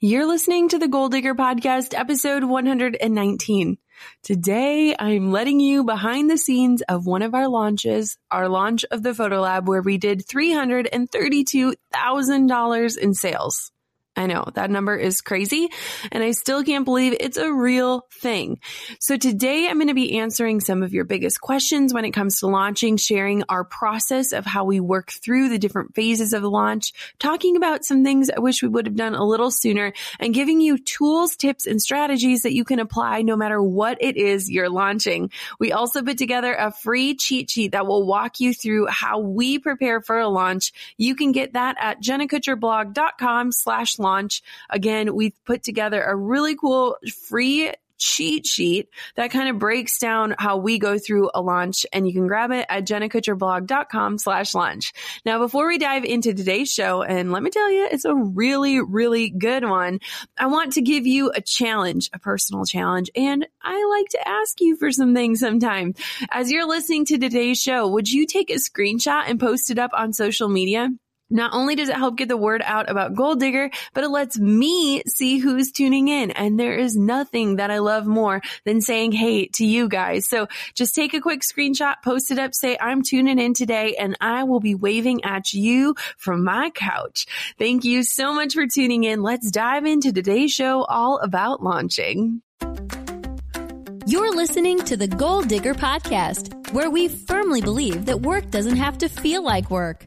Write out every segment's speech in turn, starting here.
You're listening to the Goal Digger Podcast, episode 119. Today, I'm letting you behind the scenes of one of our launches, our launch of the Photo Lab, where we did $332,000 in sales. I know that number is crazy and I still can't believe it's a real thing. So today I'm going to be answering some of your biggest questions when it comes to launching, sharing our process of how we work through the different phases of the launch, talking about some things I wish we would have done a little sooner and giving you tools, tips, and strategies that you can apply no matter what it is you're launching. We also put together a free cheat sheet that will walk you through how we prepare for a launch. You can get that at jennakutcherblog.com slash launch launch. Again, we've put together a really cool free cheat sheet that kind of breaks down how we go through a launch and you can grab it at jennakutcherblog.com slash launch. Now, before we dive into today's show, and let me tell you, it's a really, really good one. I want to give you a challenge, a personal challenge, and I like to ask you for some things sometimes. As you're listening to today's show, would you take a screenshot and post it up on social media? Not only does it help get the word out about Goal Digger, but it lets me see who's tuning in. And there is nothing that I love more than saying hey to you guys. So just take a quick screenshot, post it up, say I'm tuning in today and I will be waving at you from my couch. Thank you so much for tuning in. Let's dive into today's show all about launching. You're listening to the Goal Digger Podcast, where we firmly believe that work doesn't have to feel like work.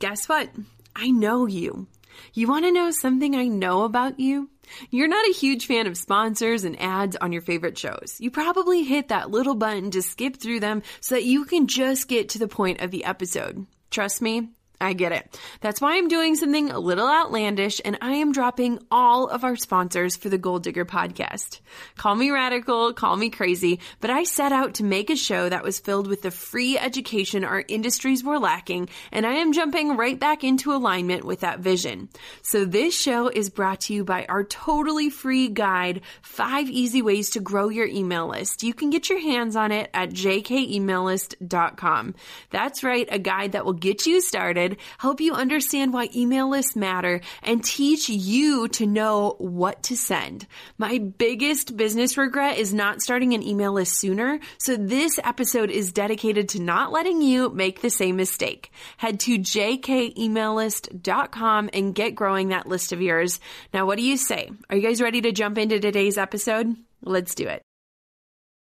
guess what? I know you. You want to know something I know about you? You're not a huge fan of sponsors and ads on your favorite shows. You probably hit that little button to skip through them so that you can just get to the point of the episode. Trust me, I get it. That's why I'm doing something a little outlandish and I am dropping all of our sponsors for the Goal Digger podcast. Call me radical, call me crazy, but I set out to make a show that was filled with the free education our industries were lacking and I am jumping right back into alignment with that vision. So this show is brought to you by our totally free guide, five easy ways to grow your email list. You can get your hands on it at jkemaillist.com. That's right, a guide that will get you started help you understand why email lists matter, and teach you to know what to send. My biggest business regret is not starting an email list sooner, so this episode is dedicated to not letting you make the same mistake. Head to jkemaillist.com and get growing that list of yours. Now, what do you say? Are you guys ready to jump into today's episode? Let's do it.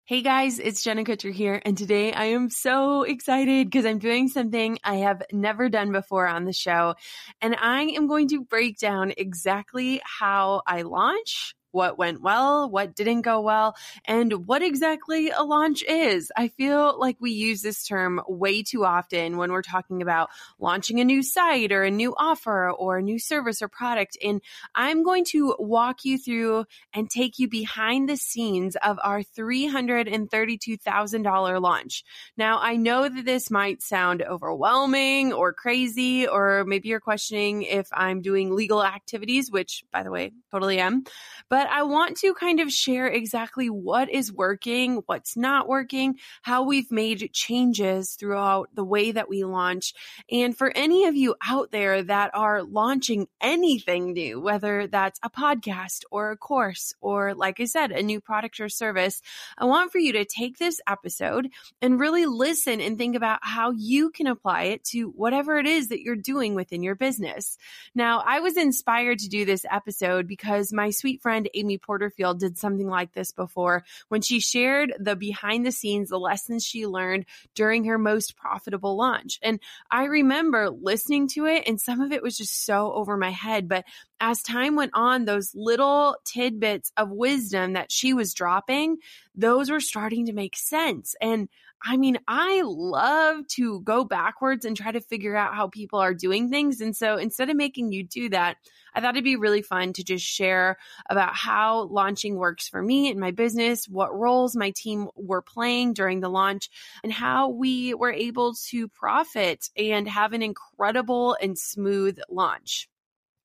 Hey guys, it's Jenna Kutcher here, and today I am so excited because I'm doing something I have never done before on the show, and I am going to break down exactly how I launch, what went well, what didn't go well, and what exactly a launch is. I feel like we use this term way too often when we're talking about launching a new site or a new offer or a new service or product. And I'm going to walk you through and take you behind the scenes of our $332,000 launch. Now, I know that this might sound overwhelming or crazy, or maybe you're questioning if I'm doing legal activities, which by the way, totally am. But I want to kind of share exactly what is working, what's not working, how we've made changes throughout the way that we launch. And for any of you out there that are launching anything new, whether that's a podcast or a course, or like I said, a new product or service, I want for you to take this episode and really listen and think about how you can apply it to whatever it is that you're doing within your business. Now, I was inspired to do this episode because my sweet friend Amy Porterfield did something like this before when she shared the behind the scenes, the lessons she learned during her most profitable launch. And I remember listening to it, and some of it was just so over my head. But as time went on, those little tidbits of wisdom that she was dropping, those were starting to make sense. And I mean, I love to go backwards and try to figure out how people are doing things. And so instead of making you do that, I thought it'd be really fun to just share about how launching works for me and my business, what roles my team were playing during the launch, and how we were able to profit and have an incredible and smooth launch.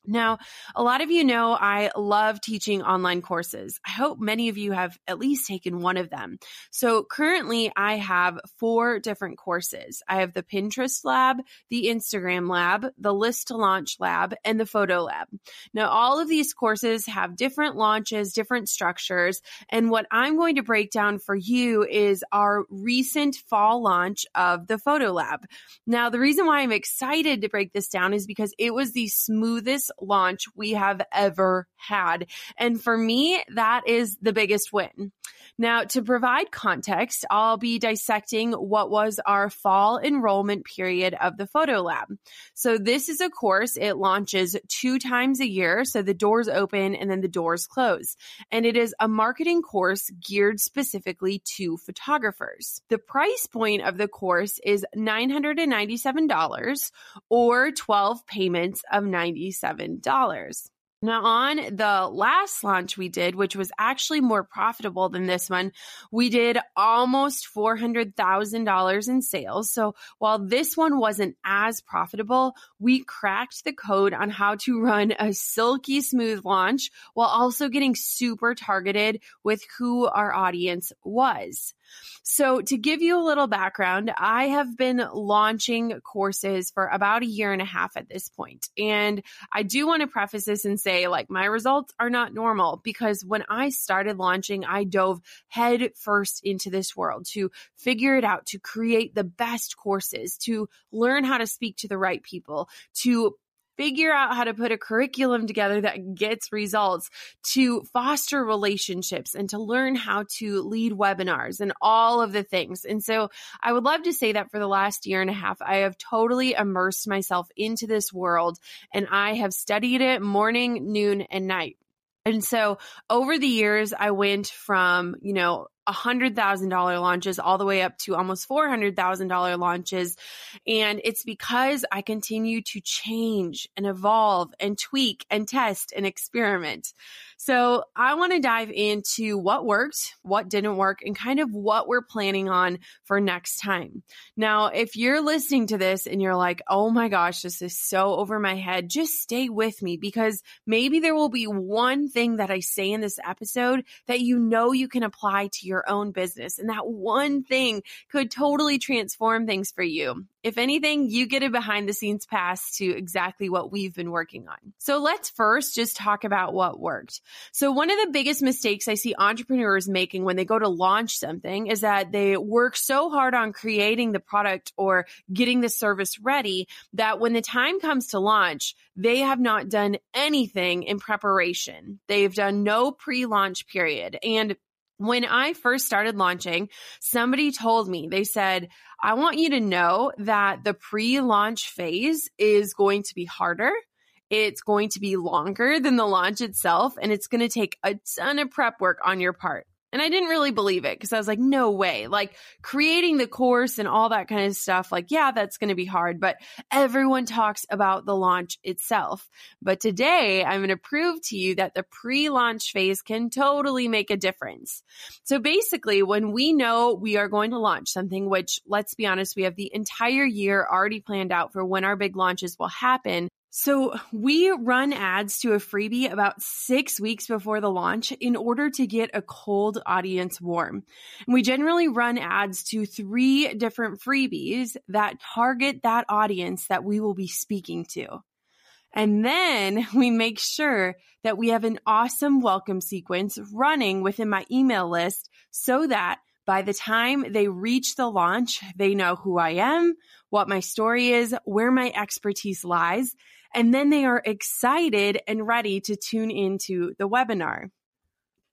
Now, a lot of you know I love teaching online courses. I hope many of you have at least taken one of them. So currently I have four different courses. I have the Pinterest lab, the Instagram lab, the list to launch lab, and the photo lab. Now, all of these courses have different launches, different structures. And what I'm going to break down for you is our recent fall launch of the photo lab. Now, the reason why I'm excited to break this down is because it was the smoothest launch we have ever had. And for me, that is the biggest win. Now, to provide context, I'll be dissecting what was our fall enrollment period of the Photo Lab. So, this is a course, it launches two times a year. So, the doors open and then the doors close. And it is a marketing course geared specifically to photographers. The price point of the course is $997 or 12 payments of $97. Now, on the last launch we did, which was actually more profitable than this one, we did almost $400,000 in sales. So while this one wasn't as profitable, we cracked the code on how to run a silky smooth launch while also getting super targeted with who our audience was. So, to give you a little background, I have been launching courses for about a year and a half at this point. And I do want to preface this and say, like, my results are not normal because when I started launching, I dove head first into this world to figure it out, to create the best courses, to learn how to speak to the right people, to figure out how to put a curriculum together that gets results, to foster relationships, and to learn how to lead webinars and all of the things. And so I would love to say that for the last year and a half, I have totally immersed myself into this world and I have studied it morning, noon, and night. And so over the years, I went from, you know, $100,000 launches all the way up to almost $400,000 launches. And it's because I continue to change and evolve and tweak and test and experiment. So I want to dive into what worked, what didn't work, and kind of what we're planning on for next time. Now, if you're listening to this and you're like, oh my gosh, this is so over my head, just stay with me because maybe there will be one thing that I say in this episode that you know you can apply to your own business. And that one thing could totally transform things for you. If anything, you get a behind the scenes pass to exactly what we've been working on. So let's first just talk about what worked. So one of the biggest mistakes I see entrepreneurs making when they go to launch something is that they work so hard on creating the product or getting the service ready that when the time comes to launch, they have not done anything in preparation. They've done no pre-launch period. And when I first started launching, somebody told me, they said, I want you to know that the pre launch phase is going to be harder it's going to be longer than the launch itself and it's going to take a ton of prep work on your part. And I didn't really believe it because I was like, no way. Like creating the course and all that kind of stuff, like, yeah, that's going to be hard, but everyone talks about the launch itself. But today I'm going to prove to you that the pre launch phase can totally make a difference. So basically, when we know we are going to launch something, which let's be honest, we have the entire year already planned out for when our big launches will happen. So we run ads to a freebie about six weeks before the launch in order to get a cold audience warm. And we generally run ads to three different freebies that target that audience that we will be speaking to. And then we make sure that we have an awesome welcome sequence running within my email list so that by the time they reach the launch, they know who I am, what my story is, where my expertise lies, and then they are excited and ready to tune into the webinar.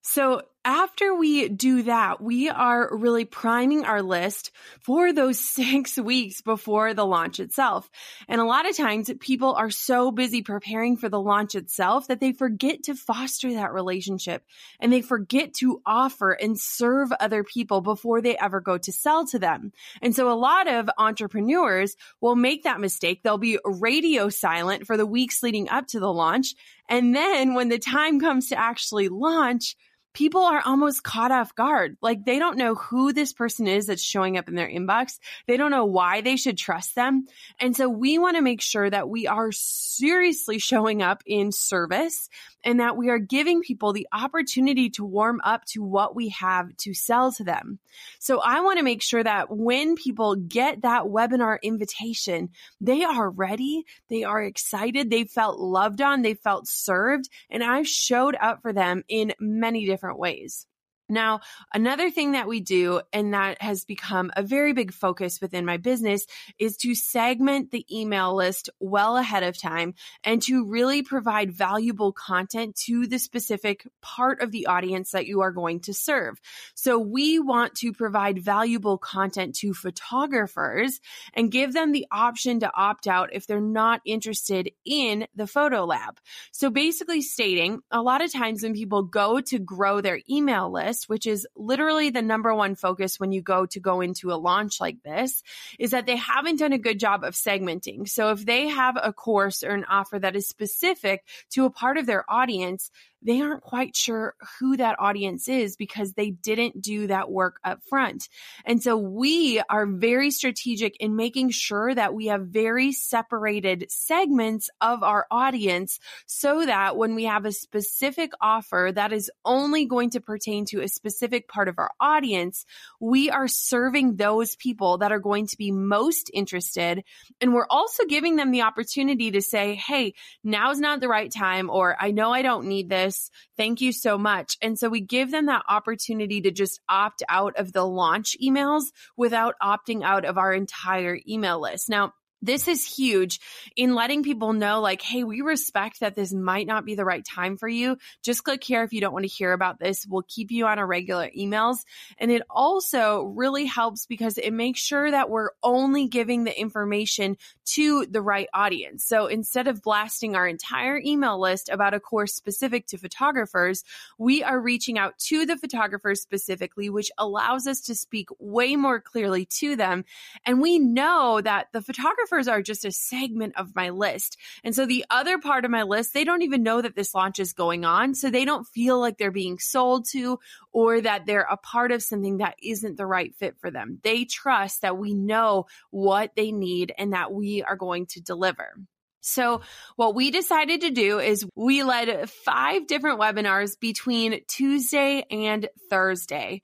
So after we do that, we are really priming our list for those six weeks before the launch itself. And a lot of times people are so busy preparing for the launch itself that they forget to foster that relationship and they forget to offer and serve other people before they ever go to sell to them. And so a lot of entrepreneurs will make that mistake. They'll be radio silent for the weeks leading up to the launch. And then when the time comes to actually launch, people are almost caught off guard. Like they don't know who this person is that's showing up in their inbox. They don't know why they should trust them. And so we want to make sure that we are seriously showing up in service and that we are giving people the opportunity to warm up to what we have to sell to them. So I want to make sure that when people get that webinar invitation, they are ready, they are excited, they felt loved on, they felt served, and I've showed up for them in many different ways. Now, another thing that we do, and that has become a very big focus within my business, is to segment the email list well ahead of time and to really provide valuable content to the specific part of the audience that you are going to serve. So we want to provide valuable content to photographers and give them the option to opt out if they're not interested in the photo lab. So basically stating a lot of times when people go to grow their email list, list, which is literally the number one focus when you go to go into a launch like this, is that they haven't done a good job of segmenting. So if they have a course or an offer that is specific to a part of their audience, they aren't quite sure who that audience is because they didn't do that work up front. And so we are very strategic in making sure that we have very separated segments of our audience so that when we have a specific offer that is only going to pertain to a specific part of our audience, we are serving those people that are going to be most interested. And we're also giving them the opportunity to say, Hey, now's not the right time, or I know I don't need this this. Thank you so much. And so we give them that opportunity to just opt out of the launch emails without opting out of our entire email list. Now, this is huge in letting people know like hey we respect that this might not be the right time for you. Just click here if you don't want to hear about this. We'll keep you on our regular emails. And it also really helps because it makes sure that we're only giving the information to the right audience. So instead of blasting our entire email list about a course specific to photographers we are reaching out to the photographers specifically which allows us to speak way more clearly to them. And we know that the photographer photographers are just a segment of my list. And so the other part of my list, they don't even know that this launch is going on. So they don't feel like they're being sold to or that they're a part of something that isn't the right fit for them. They trust that we know what they need and that we are going to deliver. So what we decided to do is we led five different webinars between Tuesday and Thursday.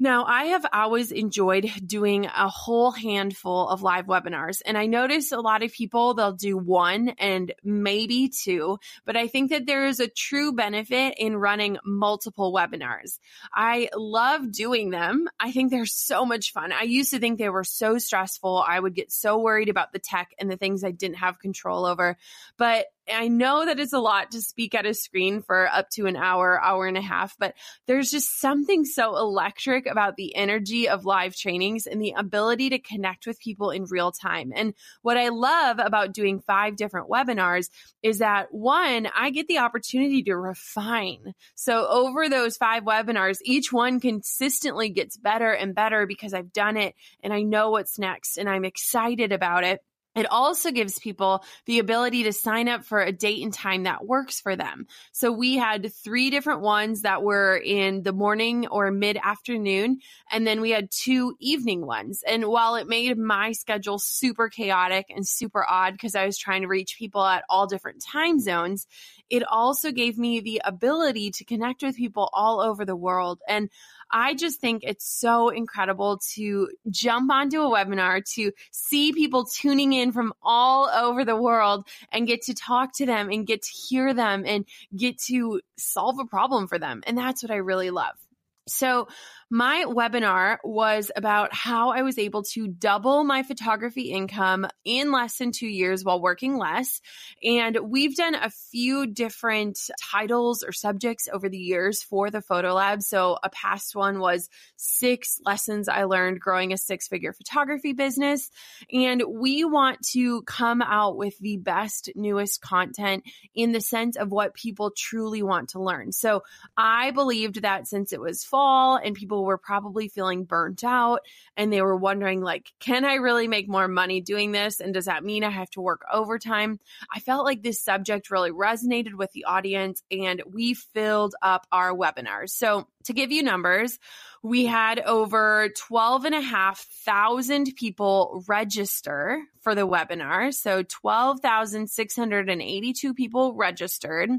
Now, I have always enjoyed doing a whole handful of live webinars, and I notice a lot of people, they'll do one and maybe two, but I think that there is a true benefit in running multiple webinars. I love doing them. I think they're so much fun. I used to think they were so stressful. I would get so worried about the tech and the things I didn't have control over, but I know that it's a lot to speak at a screen for up to an hour, hour and a half, but there's just something so electric about the energy of live trainings and the ability to connect with people in real time. And what I love about doing five different webinars is that one, I get the opportunity to refine. So over those five webinars, each one consistently gets better and better because I've done it and I know what's next and I'm excited about it. It also gives people the ability to sign up for a date and time that works for them. So we had three different ones that were in the morning or mid afternoon. And then we had two evening ones. And while it made my schedule super chaotic and super odd because I was trying to reach people at all different time zones, it also gave me the ability to connect with people all over the world. And I just think it's so incredible to jump onto a webinar, to see people tuning in from all over the world and get to talk to them and get to hear them and get to solve a problem for them. And that's what I really love. So, my webinar was about how I was able to double my photography income in less than two years while working less. And we've done a few different titles or subjects over the years for the Photo Lab. So a past one was six lessons I learned growing a six figure photography business. And we want to come out with the best, newest content in the sense of what people truly want to learn. So I believed that since it was fall and people people were probably feeling burnt out and they were wondering like can I really make more money doing this and does that mean I have to work overtime? I felt like this subject really resonated with the audience and we filled up our webinars. So to give you numbers, we had over 12 and a half thousand people register for the webinar. So 12,682 people registered.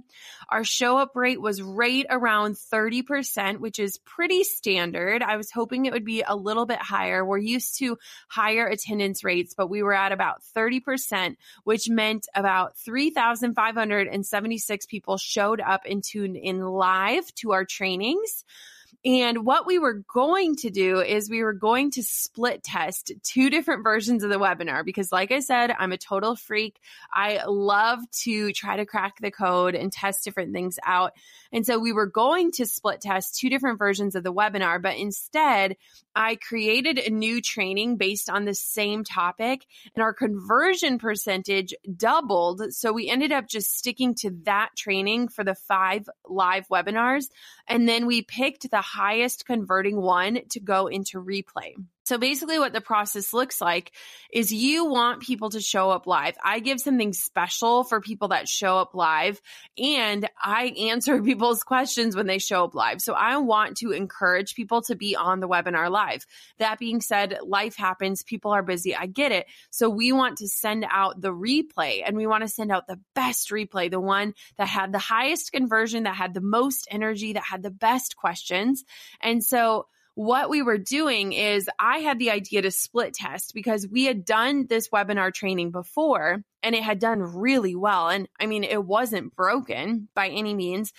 Our show up rate was right around 30%, which is pretty standard. I was hoping it would be a little bit higher. We're used to higher attendance rates, but we were at about 30%, which meant about 3,576 people showed up and tuned in live to our trainings. And what we were going to do is we were going to split test two different versions of the webinar because, like I said, I'm a total freak. I love to try to crack the code and test different things out. And so we were going to split test two different versions of the webinar, but instead I created a new training based on the same topic and our conversion percentage doubled. So we ended up just sticking to that training for the five live webinars. And then we picked the highest converting one to go into replay. So basically what the process looks like is you want people to show up live. I give something special for people that show up live and I answer people's questions when they show up live. So I want to encourage people to be on the webinar live. That being said, life happens. People are busy. I get it. So we want to send out the replay and we want to send out the best replay, the one that had the highest conversion, that had the most energy, that had the best questions. And so what we were doing is I had the idea to split test because we had done this webinar training before and it had done really well. And I mean, it wasn't broken by any means,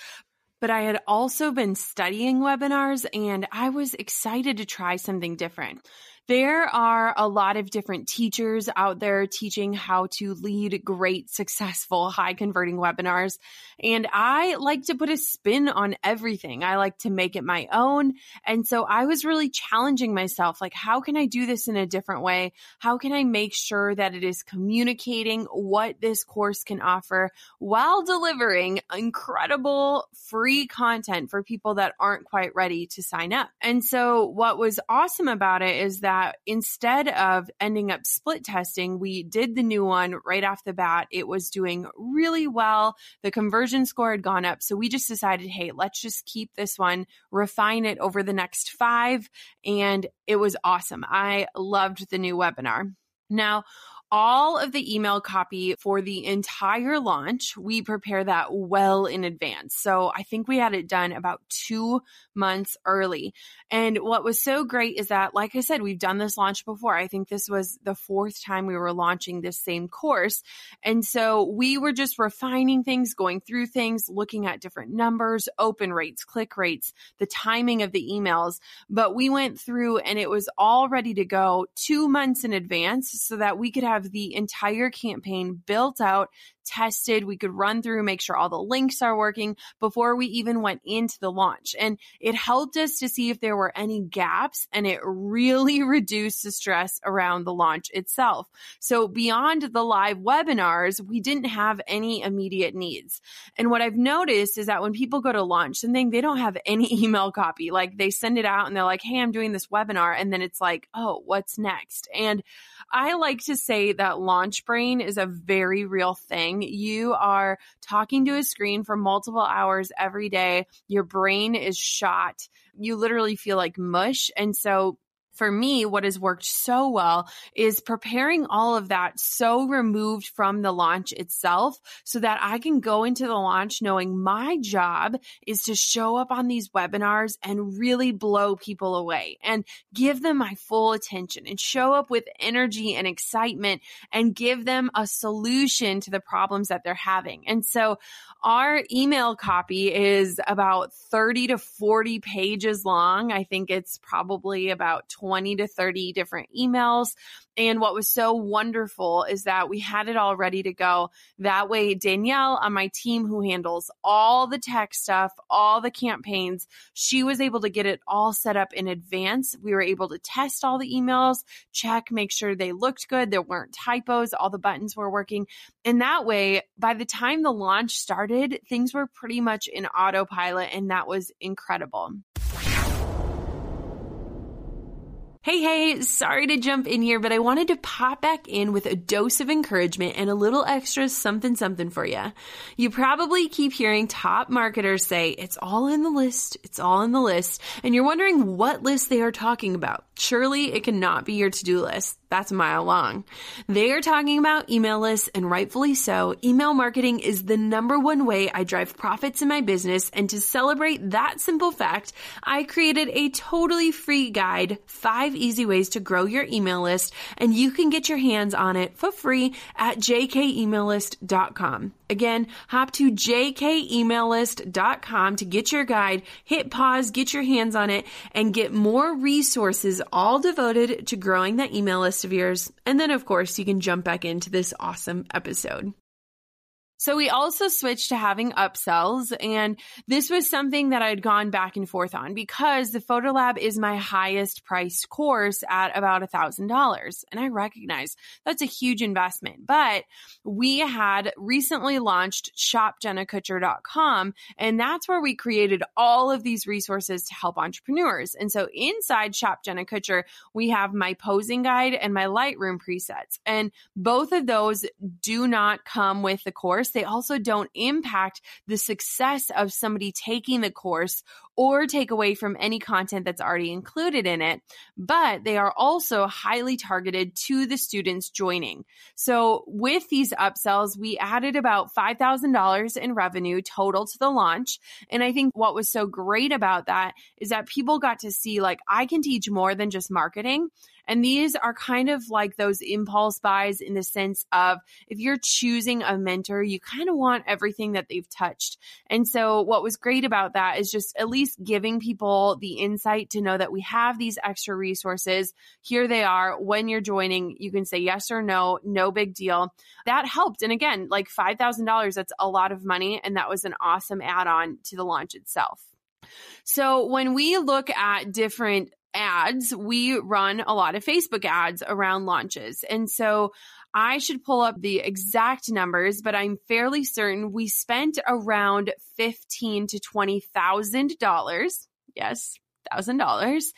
but I had also been studying webinars and I was excited to try something different. There are a lot of different teachers out there teaching how to lead great, successful, high converting webinars. And I like to put a spin on everything. I like to make it my own. And so I was really challenging myself like, how can I do this in a different way? How can I make sure that it is communicating what this course can offer while delivering incredible free content for people that aren't quite ready to sign up? And so what was awesome about it is that that instead of ending up split testing, we did the new one right off the bat. It was doing really well. The conversion score had gone up. So we just decided, hey, let's just keep this one, refine it over the next five. And it was awesome. I loved the new webinar. Now, all of the email copy for the entire launch. We prepare that well in advance. So I think we had it done about two months early. And what was so great is that, like I said, we've done this launch before. I think this was the fourth time we were launching this same course. And so we were just refining things, going through things, looking at different numbers, open rates, click rates, the timing of the emails. But we went through and it was all ready to go two months in advance so that we could have have the entire campaign built out tested. We could run through, make sure all the links are working before we even went into the launch. And it helped us to see if there were any gaps and it really reduced the stress around the launch itself. So beyond the live webinars, we didn't have any immediate needs. And what I've noticed is that when people go to launch something, they don't have any email copy. Like they send it out and they're like, Hey, I'm doing this webinar. And then it's like, Oh, what's next? And I like to say that launch brain is a very real thing. You are talking to a screen for multiple hours every day. Your brain is shot. You literally feel like mush. And so for me, what has worked so well is preparing all of that so removed from the launch itself so that I can go into the launch knowing my job is to show up on these webinars and really blow people away and give them my full attention and show up with energy and excitement and give them a solution to the problems that they're having. And so our email copy is about 30 to 40 pages long. I think it's probably about 20 to 30 different emails. And what was so wonderful is that we had it all ready to go. That way, Danielle on my team, who handles all the tech stuff, all the campaigns, she was able to get it all set up in advance. We were able to test all the emails, check, make sure they looked good, there weren't typos, all the buttons were working. And that way, by the time the launch started, things were pretty much in autopilot, and that was incredible. Hey, hey, sorry to jump in here, but I wanted to pop back in with a dose of encouragement and a little extra something something for you. You probably keep hearing top marketers say, it's all in the list, it's all in the list, and you're wondering what list they are talking about. Surely it cannot be your to-do list. That's a mile long. They are talking about email lists and rightfully so. Email marketing is the number one way I drive profits in my business. And to celebrate that simple fact, I created a totally free guide, five easy ways to grow your email list. And you can get your hands on it for free at jkemaillist.com. Again, hop to jkemaillist.com to get your guide, hit pause, get your hands on it, and get more resources all devoted to growing that email list of yours. And then, of course, you can jump back into this awesome episode. So we also switched to having upsells and this was something that I'd gone back and forth on because the Photo Lab is my highest priced course at about a thousand dollars. And I recognize that's a huge investment, but we had recently launched shopjennakutcher.com and that's where we created all of these resources to help entrepreneurs. And so inside Shop Jenna Kutcher, we have my posing guide and my Lightroom presets. And both of those do not come with the course course, they also don't impact the success of somebody taking the course or take away from any content that's already included in it, but they are also highly targeted to the students joining. So with these upsells, we added about $5,000 in revenue total to the launch. And I think what was so great about that is that people got to see like, I can teach more than just marketing. And these are kind of like those impulse buys in the sense of if you're choosing a mentor, you kind of want everything that they've touched. And so what was great about that is just at least giving people the insight to know that we have these extra resources. Here they are. When you're joining, you can say yes or no, no big deal. That helped. And again, like $5,000, that's a lot of money. And that was an awesome add on to the launch itself. So when we look at different ads, we run a lot of Facebook ads around launches. And so I should pull up the exact numbers, but I'm fairly certain we spent around fifteen to twenty thousand dollars. Yes, thousand dollars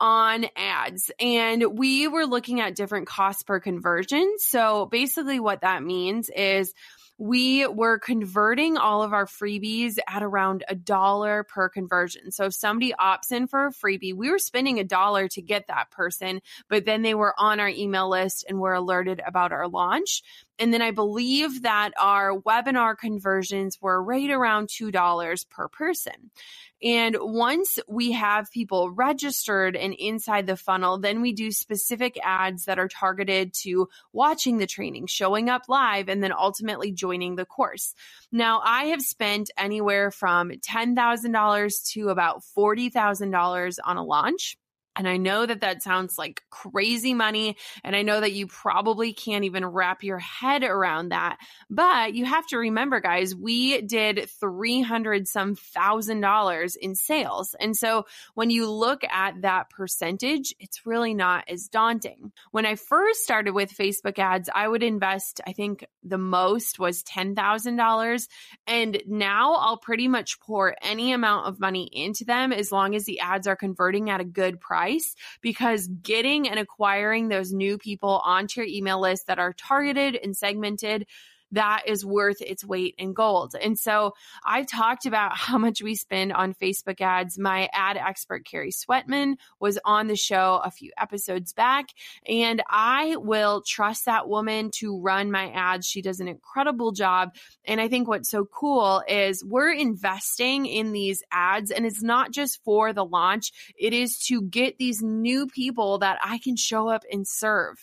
on ads. And we were looking at different costs per conversion. So basically what that means is we were converting all of our freebies at around a dollar per conversion. So if somebody opts in for a freebie, we were spending a dollar to get that person, but then they were on our email list and were alerted about our launch. And then I believe that our webinar conversions were right around $2 per person. And once we have people registered and inside the funnel, then we do specific ads that are targeted to watching the training, showing up live, and then ultimately joining the course. Now, I have spent anywhere from $10,000 to about $40,000 on a launch. And I know that that sounds like crazy money. And I know that you probably can't even wrap your head around that. But you have to remember, guys, we did 300 some thousand dollars in sales. And so when you look at that percentage, it's really not as daunting. When I first started with Facebook ads, I would invest, I think the most was $10,000. And now I'll pretty much pour any amount of money into them as long as the ads are converting at a good price price because getting and acquiring those new people onto your email list that are targeted and segmented that is worth its weight in gold. And so I've talked about how much we spend on Facebook ads. My ad expert, Carrie Sweatman, was on the show a few episodes back, and I will trust that woman to run my ads. She does an incredible job. And I think what's so cool is we're investing in these ads, and it's not just for the launch, it is to get these new people that I can show up and serve.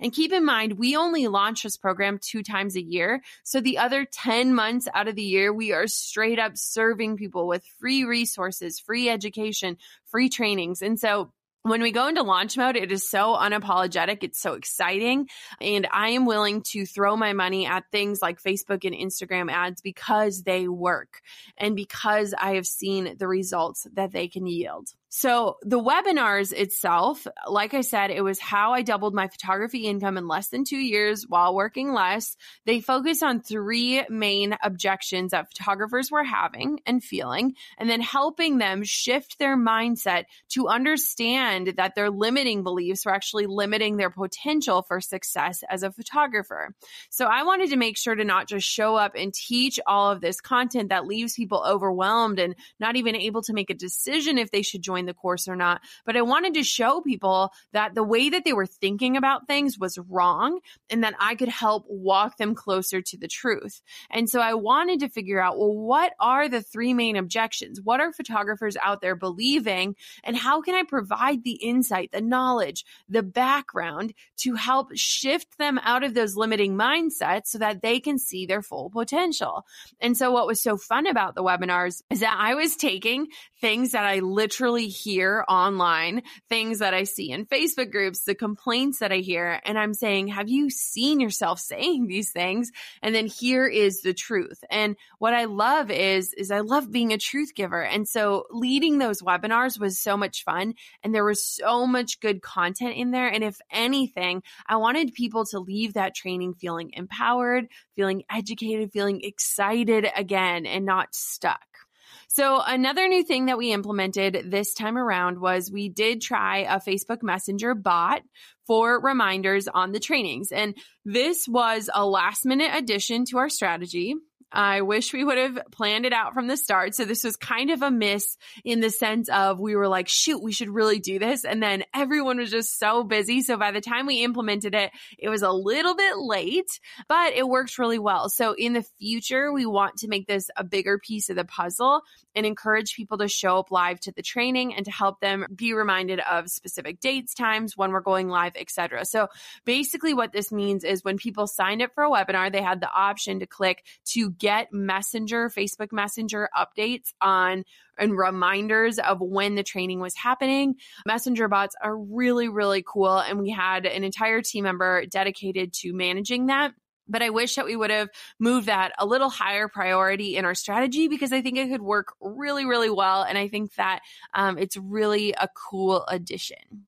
And keep in mind, we only launch this program two times a year. So the other 10 months out of the year, we are straight up serving people with free resources, free education, free trainings. And so when we go into launch mode, it is so unapologetic. It's so exciting. And I am willing to throw my money at things like Facebook and Instagram ads because they work and because I have seen the results that they can yield. So the webinars itself, like I said, it was how I doubled my photography income in less than two years while working less. They focus on three main objections that photographers were having and feeling, and then helping them shift their mindset to understand that their limiting beliefs were actually limiting their potential for success as a photographer. So I wanted to make sure to not just show up and teach all of this content that leaves people overwhelmed and not even able to make a decision if they should join join the course or not. But I wanted to show people that the way that they were thinking about things was wrong and that I could help walk them closer to the truth. And so I wanted to figure out, well, what are the three main objections? What are photographers out there believing? And how can I provide the insight, the knowledge, the background to help shift them out of those limiting mindsets so that they can see their full potential? And so what was so fun about the webinars is that I was taking things that I literally hear online, things that I see in Facebook groups, the complaints that I hear, and I'm saying, have you seen yourself saying these things? And then here is the truth. And what I love is, is I love being a truth giver. And so leading those webinars was so much fun and there was so much good content in there. And if anything, I wanted people to leave that training feeling empowered, feeling educated, feeling excited again and not stuck. So another new thing that we implemented this time around was we did try a Facebook Messenger bot for reminders on the trainings. And this was a last minute addition to our strategy. I wish we would have planned it out from the start. So this was kind of a miss in the sense of we were like, shoot, we should really do this. And then everyone was just so busy. So by the time we implemented it, it was a little bit late, but it worked really well. So in the future, we want to make this a bigger piece of the puzzle and encourage people to show up live to the training and to help them be reminded of specific dates, times, when we're going live, etc. So basically what this means is when people signed up for a webinar, they had the option to click to get Get messenger, Facebook Messenger updates on and reminders of when the training was happening. Messenger bots are really, really cool. And we had an entire team member dedicated to managing that. But I wish that we would have moved that a little higher priority in our strategy because I think it could work really, really well. And I think that um, it's really a cool addition.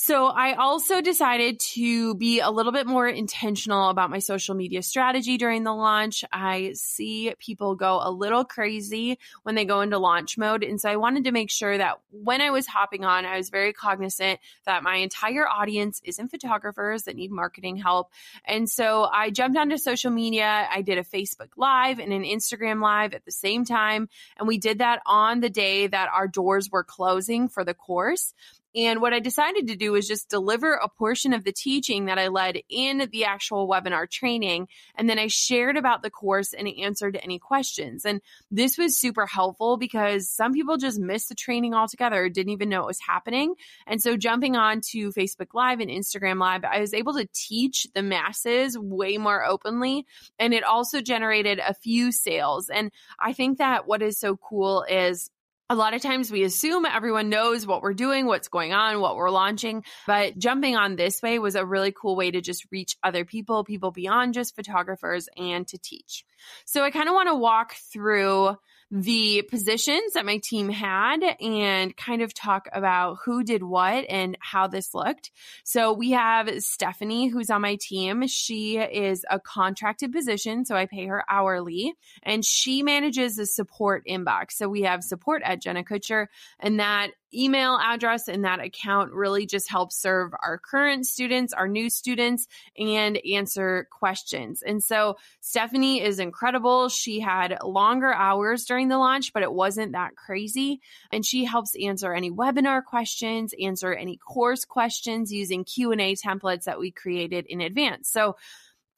So I also decided to be a little bit more intentional about my social media strategy during the launch. I see people go a little crazy when they go into launch mode. And so I wanted to make sure that when I was hopping on, I was very cognizant that my entire audience isn't photographers that need marketing help. And so I jumped onto social media. I did a Facebook live and an Instagram live at the same time. And we did that on the day that our doors were closing for the course. And what I decided to do was just deliver a portion of the teaching that I led in the actual webinar training. And then I shared about the course and answered any questions. And this was super helpful because some people just missed the training altogether, didn't even know it was happening. And so jumping on to Facebook Live and Instagram Live, I was able to teach the masses way more openly. And it also generated a few sales. And I think that what is so cool is a lot of times we assume everyone knows what we're doing, what's going on, what we're launching, but jumping on this way was a really cool way to just reach other people, people beyond just photographers and to teach. So I kind of want to walk through the positions that my team had and kind of talk about who did what and how this looked. So we have Stephanie, who's on my team. She is a contracted position, so I pay her hourly, and she manages the support inbox. So we have support at Jenna Kutcher, and that email address and that account really just helps serve our current students, our new students, and answer questions. And so Stephanie is incredible. She had longer hours during the launch, but it wasn't that crazy. And she helps answer any webinar questions, answer any course questions using Q&A templates that we created in advance. So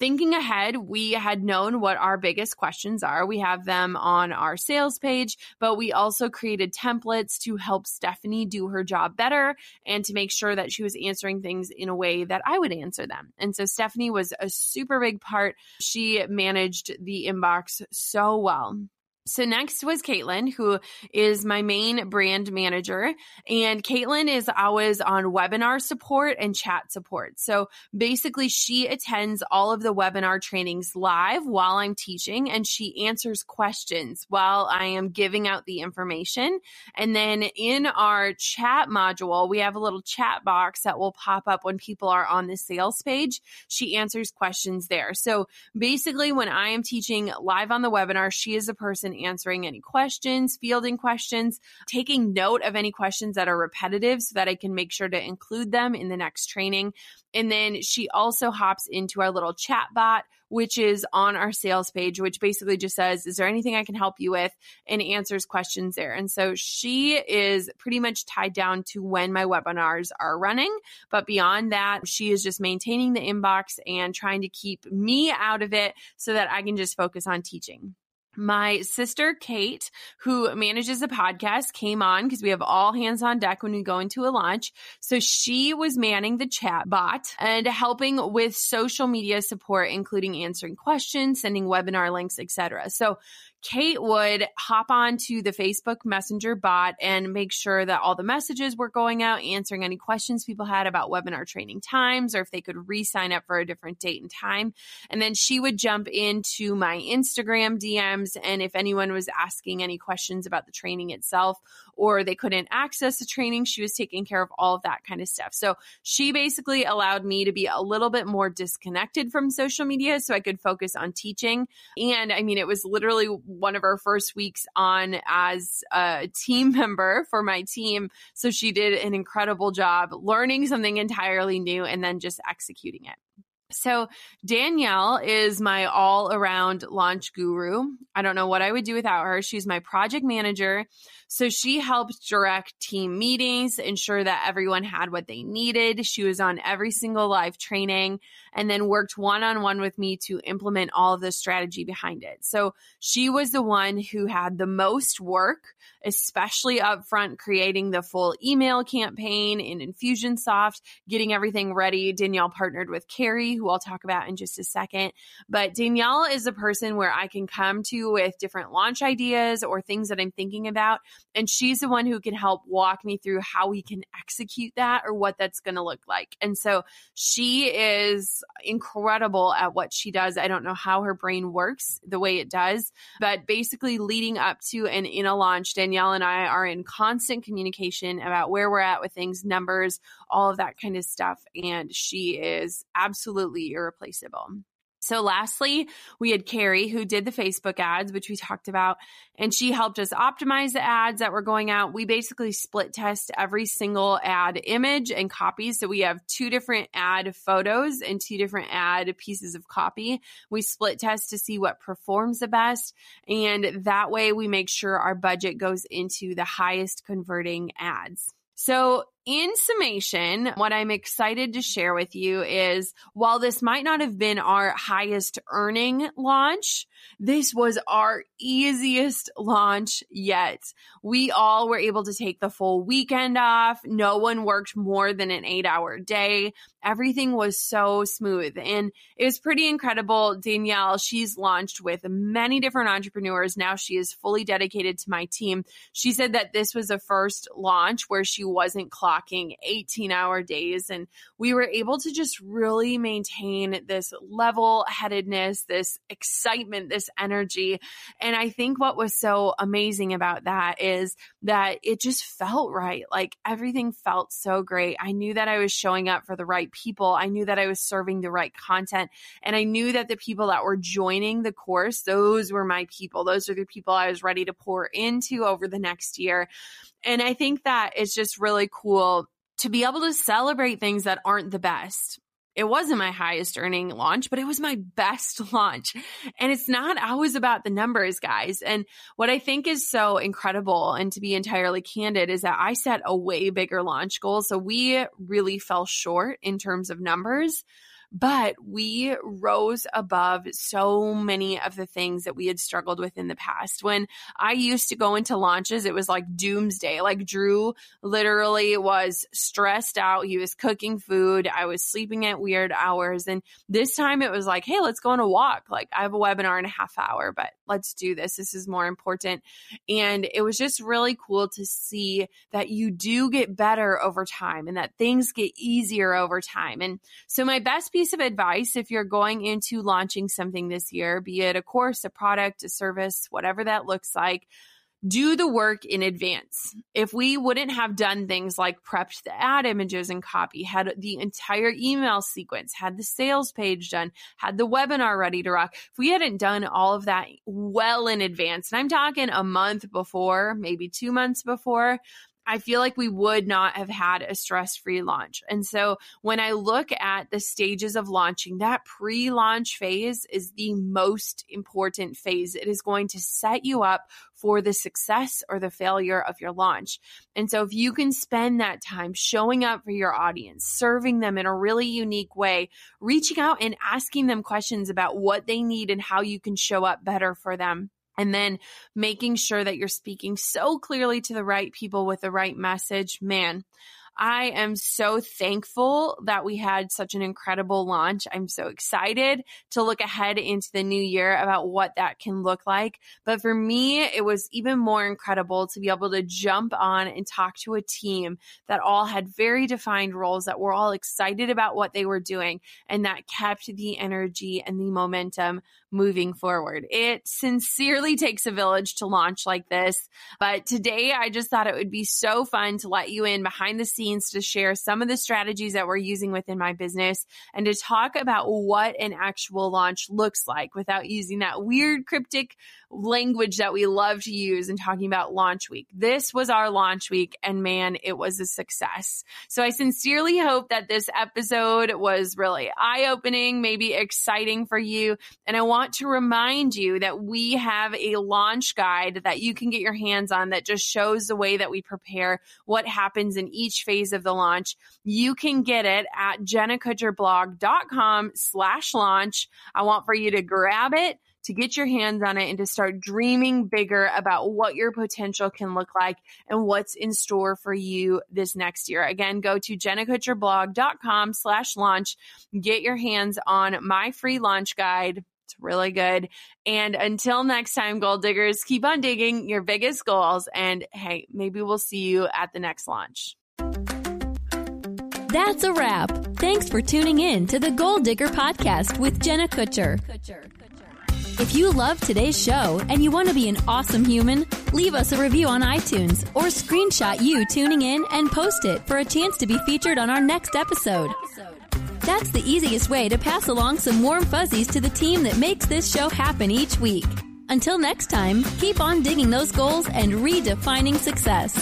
thinking ahead, we had known what our biggest questions are. We have them on our sales page, but we also created templates to help Stephanie do her job better and to make sure that she was answering things in a way that I would answer them. And so Stephanie was a super big part. She managed the inbox so well. So next was Caitlin, who is my main brand manager. And Caitlin is always on webinar support and chat support. So basically she attends all of the webinar trainings live while I'm teaching and she answers questions while I am giving out the information. And then in our chat module, we have a little chat box that will pop up when people are on the sales page. She answers questions there. So basically when I am teaching live on the webinar, she is a person answering any questions, fielding questions, taking note of any questions that are repetitive so that I can make sure to include them in the next training. And then she also hops into our little chat bot, which is on our sales page, which basically just says, Is there anything I can help you with? and answers questions there. And so she is pretty much tied down to when my webinars are running. But beyond that, she is just maintaining the inbox and trying to keep me out of it so that I can just focus on teaching my sister Kate, who manages the podcast, came on because we have all hands on deck when we go into a launch. So she was manning the chat bot and helping with social media support, including answering questions, sending webinar links, etc. So Kate would hop onto the Facebook Messenger bot and make sure that all the messages were going out, answering any questions people had about webinar training times or if they could re sign up for a different date and time. And then she would jump into my Instagram DMs. And if anyone was asking any questions about the training itself or they couldn't access the training, she was taking care of all of that kind of stuff. So she basically allowed me to be a little bit more disconnected from social media so I could focus on teaching. And I mean, it was literally one of our first weeks on as a team member for my team. So she did an incredible job learning something entirely new and then just executing it. So, Danielle is my all around launch guru. I don't know what I would do without her. She's my project manager. So, she helped direct team meetings, ensure that everyone had what they needed. She was on every single live training and then worked one on one with me to implement all of the strategy behind it. So, she was the one who had the most work, especially upfront, creating the full email campaign in Infusionsoft, getting everything ready. Danielle partnered with Carrie who I'll talk about in just a second. But Danielle is a person where I can come to with different launch ideas or things that I'm thinking about. And she's the one who can help walk me through how we can execute that or what that's going to look like. And so she is incredible at what she does. I don't know how her brain works the way it does, but basically leading up to and in a launch, Danielle and I are in constant communication about where we're at with things, numbers, all of that kind of stuff. And she is absolutely irreplaceable. So, lastly, we had Carrie who did the Facebook ads, which we talked about, and she helped us optimize the ads that were going out. We basically split test every single ad image and copies. So, we have two different ad photos and two different ad pieces of copy. We split test to see what performs the best. And that way, we make sure our budget goes into the highest converting ads. So in summation, what I'm excited to share with you is while this might not have been our highest earning launch, this was our easiest launch yet. We all were able to take the full weekend off. No one worked more than an eight hour day. Everything was so smooth and it was pretty incredible. Danielle, she's launched with many different entrepreneurs. Now she is fully dedicated to my team. She said that this was the first launch where she wasn't clocking 18 hour days. And we were able to just really maintain this level headedness, this excitement, this energy. And I think what was so amazing about that is that it just felt right. Like everything felt so great. I knew that I was showing up for the right people. I knew that I was serving the right content. And I knew that the people that were joining the course, those were my people. Those are the people I was ready to pour into over the next year. And I think that it's just really cool to be able to celebrate things that aren't the best. It wasn't my highest earning launch, but it was my best launch. And it's not always about the numbers, guys. And what I think is so incredible, and to be entirely candid, is that I set a way bigger launch goal. So we really fell short in terms of numbers but we rose above so many of the things that we had struggled with in the past. When I used to go into launches, it was like doomsday. Like Drew literally was stressed out. He was cooking food. I was sleeping at weird hours. And this time it was like, hey, let's go on a walk. Like I have a webinar in a half hour, but let's do this. This is more important. And it was just really cool to see that you do get better over time and that things get easier over time. And so my best piece of advice if you're going into launching something this year, be it a course, a product, a service, whatever that looks like, do the work in advance. If we wouldn't have done things like prepped the ad images and copy, had the entire email sequence, had the sales page done, had the webinar ready to rock, if we hadn't done all of that well in advance, and I'm talking a month before, maybe two months before, I feel like we would not have had a stress free launch. And so when I look at the stages of launching, that pre launch phase is the most important phase. It is going to set you up for the success or the failure of your launch. And so if you can spend that time showing up for your audience, serving them in a really unique way, reaching out and asking them questions about what they need and how you can show up better for them and then making sure that you're speaking so clearly to the right people with the right message. Man, I am so thankful that we had such an incredible launch. I'm so excited to look ahead into the new year about what that can look like. But for me, it was even more incredible to be able to jump on and talk to a team that all had very defined roles that were all excited about what they were doing and that kept the energy and the momentum moving forward. It sincerely takes a village to launch like this. But today I just thought it would be so fun to let you in behind the scenes to share some of the strategies that we're using within my business and to talk about what an actual launch looks like without using that weird cryptic language that we love to use in talking about launch week. This was our launch week and man, it was a success. So I sincerely hope that this episode was really eye opening, maybe exciting for you. And I want to remind you that we have a launch guide that you can get your hands on that just shows the way that we prepare what happens in each phase of the launch. You can get it at jennakutcherblog.com slash launch. I want for you to grab it to get your hands on it and to start dreaming bigger about what your potential can look like and what's in store for you this next year. Again, go to jennakutcherblog.com slash launch. Get your hands on my free launch guide. It's really good. And until next time, goal diggers, keep on digging your biggest goals. And hey, maybe we'll see you at the next launch. That's a wrap. Thanks for tuning in to the Goal Digger Podcast with Jenna Kutcher. If you love today's show and you want to be an awesome human, leave us a review on iTunes or screenshot you tuning in and post it for a chance to be featured on our next episode. That's the easiest way to pass along some warm fuzzies to the team that makes this show happen each week. Until next time, keep on digging those goals and redefining success.